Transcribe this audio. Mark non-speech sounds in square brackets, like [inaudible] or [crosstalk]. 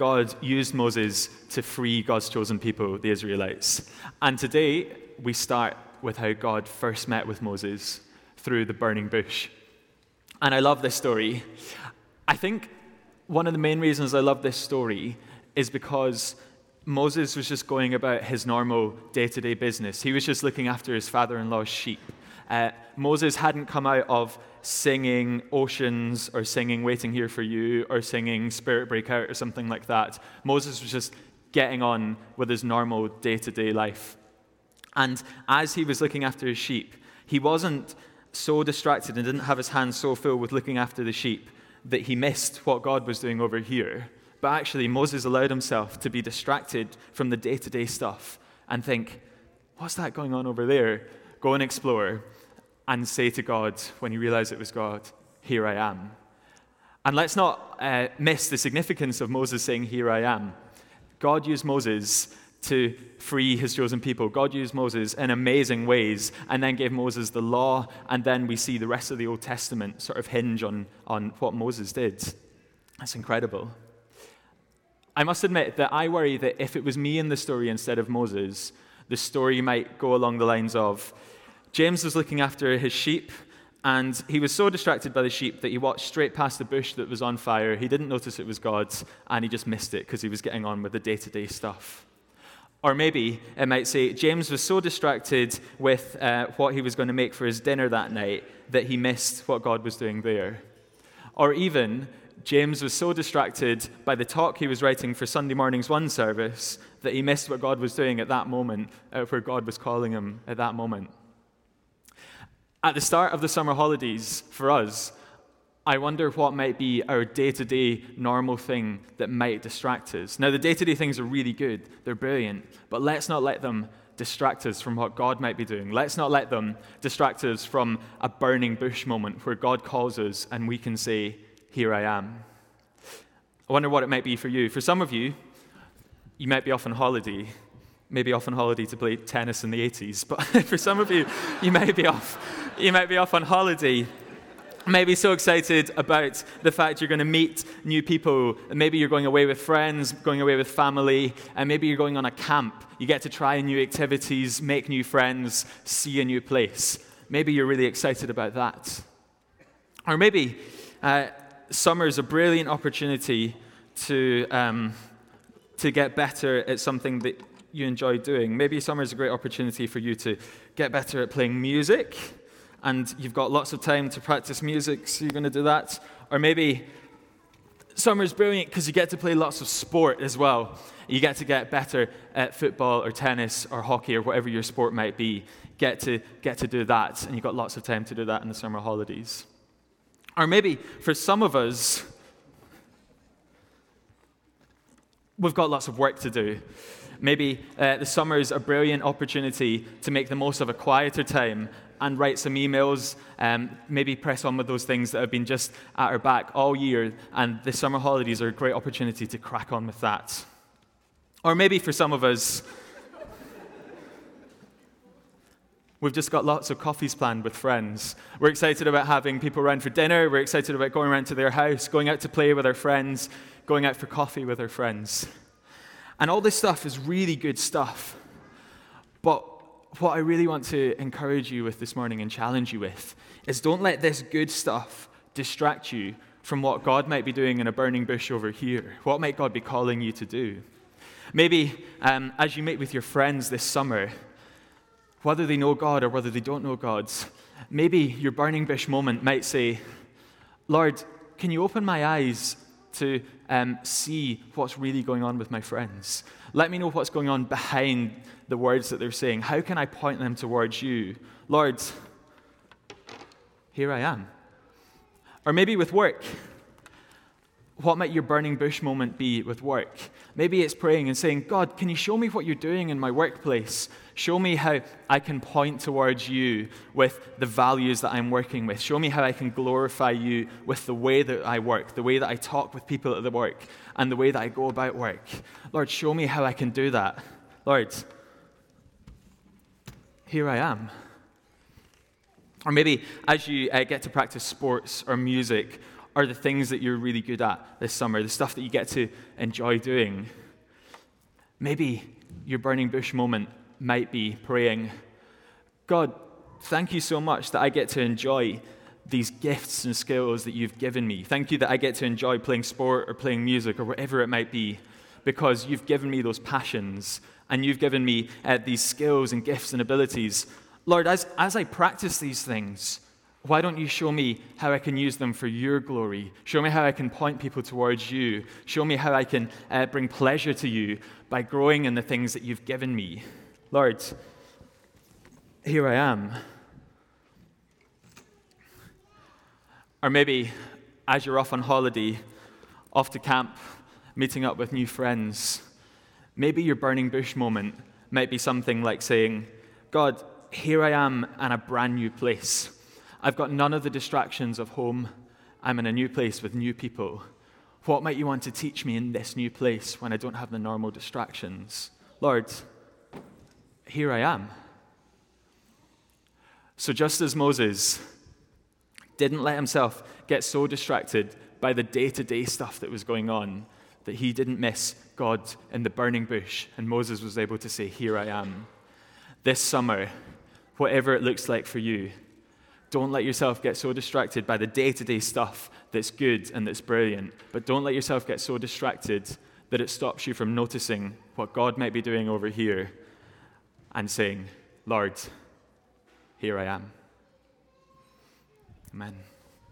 God used Moses to free God's chosen people, the Israelites. And today we start with how God first met with Moses through the burning bush. And I love this story. I think one of the main reasons I love this story is because Moses was just going about his normal day to day business. He was just looking after his father in law's sheep. Uh, Moses hadn't come out of singing Oceans or singing Waiting Here for You or singing Spirit Break Out or something like that. Moses was just getting on with his normal day to day life. And as he was looking after his sheep, he wasn't so distracted and didn't have his hands so full with looking after the sheep that he missed what God was doing over here. But actually, Moses allowed himself to be distracted from the day to day stuff and think, what's that going on over there? Go and explore and say to God, when he realized it was God, Here I am. And let's not uh, miss the significance of Moses saying, Here I am. God used Moses to free his chosen people. God used Moses in amazing ways and then gave Moses the law, and then we see the rest of the Old Testament sort of hinge on, on what Moses did. That's incredible. I must admit that I worry that if it was me in the story instead of Moses, the story might go along the lines of James was looking after his sheep, and he was so distracted by the sheep that he watched straight past the bush that was on fire. He didn't notice it was God's, and he just missed it because he was getting on with the day to day stuff. Or maybe it might say James was so distracted with uh, what he was going to make for his dinner that night that he missed what God was doing there. Or even James was so distracted by the talk he was writing for Sunday morning's one service that he missed what God was doing at that moment, uh, where God was calling him at that moment. At the start of the summer holidays for us, I wonder what might be our day to day normal thing that might distract us. Now, the day to day things are really good, they're brilliant, but let's not let them distract us from what God might be doing. Let's not let them distract us from a burning bush moment where God calls us and we can say, Here I am. I wonder what it might be for you. For some of you, you might be off on holiday, maybe off on holiday to play tennis in the 80s, but [laughs] for some of you, you may be off. You might be off on holiday maybe so excited about the fact you're going to meet new people. Maybe you're going away with friends, going away with family, and maybe you're going on a camp. You get to try new activities, make new friends, see a new place. Maybe you're really excited about that. Or maybe uh, summer is a brilliant opportunity to, um, to get better at something that you enjoy doing. Maybe summer is a great opportunity for you to get better at playing music and you've got lots of time to practice music, so you're going to do that. Or maybe summer is brilliant because you get to play lots of sport as well. You get to get better at football or tennis or hockey or whatever your sport might be. Get to, get to do that, and you've got lots of time to do that in the summer holidays. Or maybe for some of us, we've got lots of work to do. Maybe uh, the summer is a brilliant opportunity to make the most of a quieter time and write some emails, um, maybe press on with those things that have been just at our back all year. And the summer holidays are a great opportunity to crack on with that. Or maybe for some of us, [laughs] We've just got lots of coffees planned with friends. We're excited about having people around for dinner. We're excited about going around to their house, going out to play with our friends, going out for coffee with our friends. And all this stuff is really good stuff. But what I really want to encourage you with this morning and challenge you with is don't let this good stuff distract you from what God might be doing in a burning bush over here. What might God be calling you to do? Maybe um, as you meet with your friends this summer, whether they know God or whether they don't know God, maybe your burning bush moment might say, Lord, can you open my eyes to um, see what's really going on with my friends? Let me know what's going on behind the words that they're saying. How can I point them towards you? Lord, here I am. Or maybe with work. What might your burning bush moment be with work? Maybe it's praying and saying, God, can you show me what you're doing in my workplace? Show me how I can point towards you with the values that I'm working with. Show me how I can glorify you with the way that I work, the way that I talk with people at the work, and the way that I go about work. Lord, show me how I can do that. Lord, here I am. Or maybe as you uh, get to practice sports or music are the things that you're really good at this summer, the stuff that you get to enjoy doing. Maybe your burning bush moment might be praying, God, thank you so much that I get to enjoy these gifts and skills that you've given me. Thank you that I get to enjoy playing sport or playing music or whatever it might be because you've given me those passions and you've given me uh, these skills and gifts and abilities. Lord, as, as I practice these things, why don't you show me how I can use them for your glory? Show me how I can point people towards you. Show me how I can uh, bring pleasure to you by growing in the things that you've given me. Lord, here I am. Or maybe as you're off on holiday, off to camp, meeting up with new friends, maybe your burning bush moment might be something like saying, God, here I am in a brand new place. I've got none of the distractions of home. I'm in a new place with new people. What might you want to teach me in this new place when I don't have the normal distractions? Lord, here I am. So, just as Moses didn't let himself get so distracted by the day to day stuff that was going on that he didn't miss God in the burning bush, and Moses was able to say, Here I am. This summer, whatever it looks like for you, don't let yourself get so distracted by the day to day stuff that's good and that's brilliant, but don't let yourself get so distracted that it stops you from noticing what God might be doing over here and saying, Lord, here I am. Amen.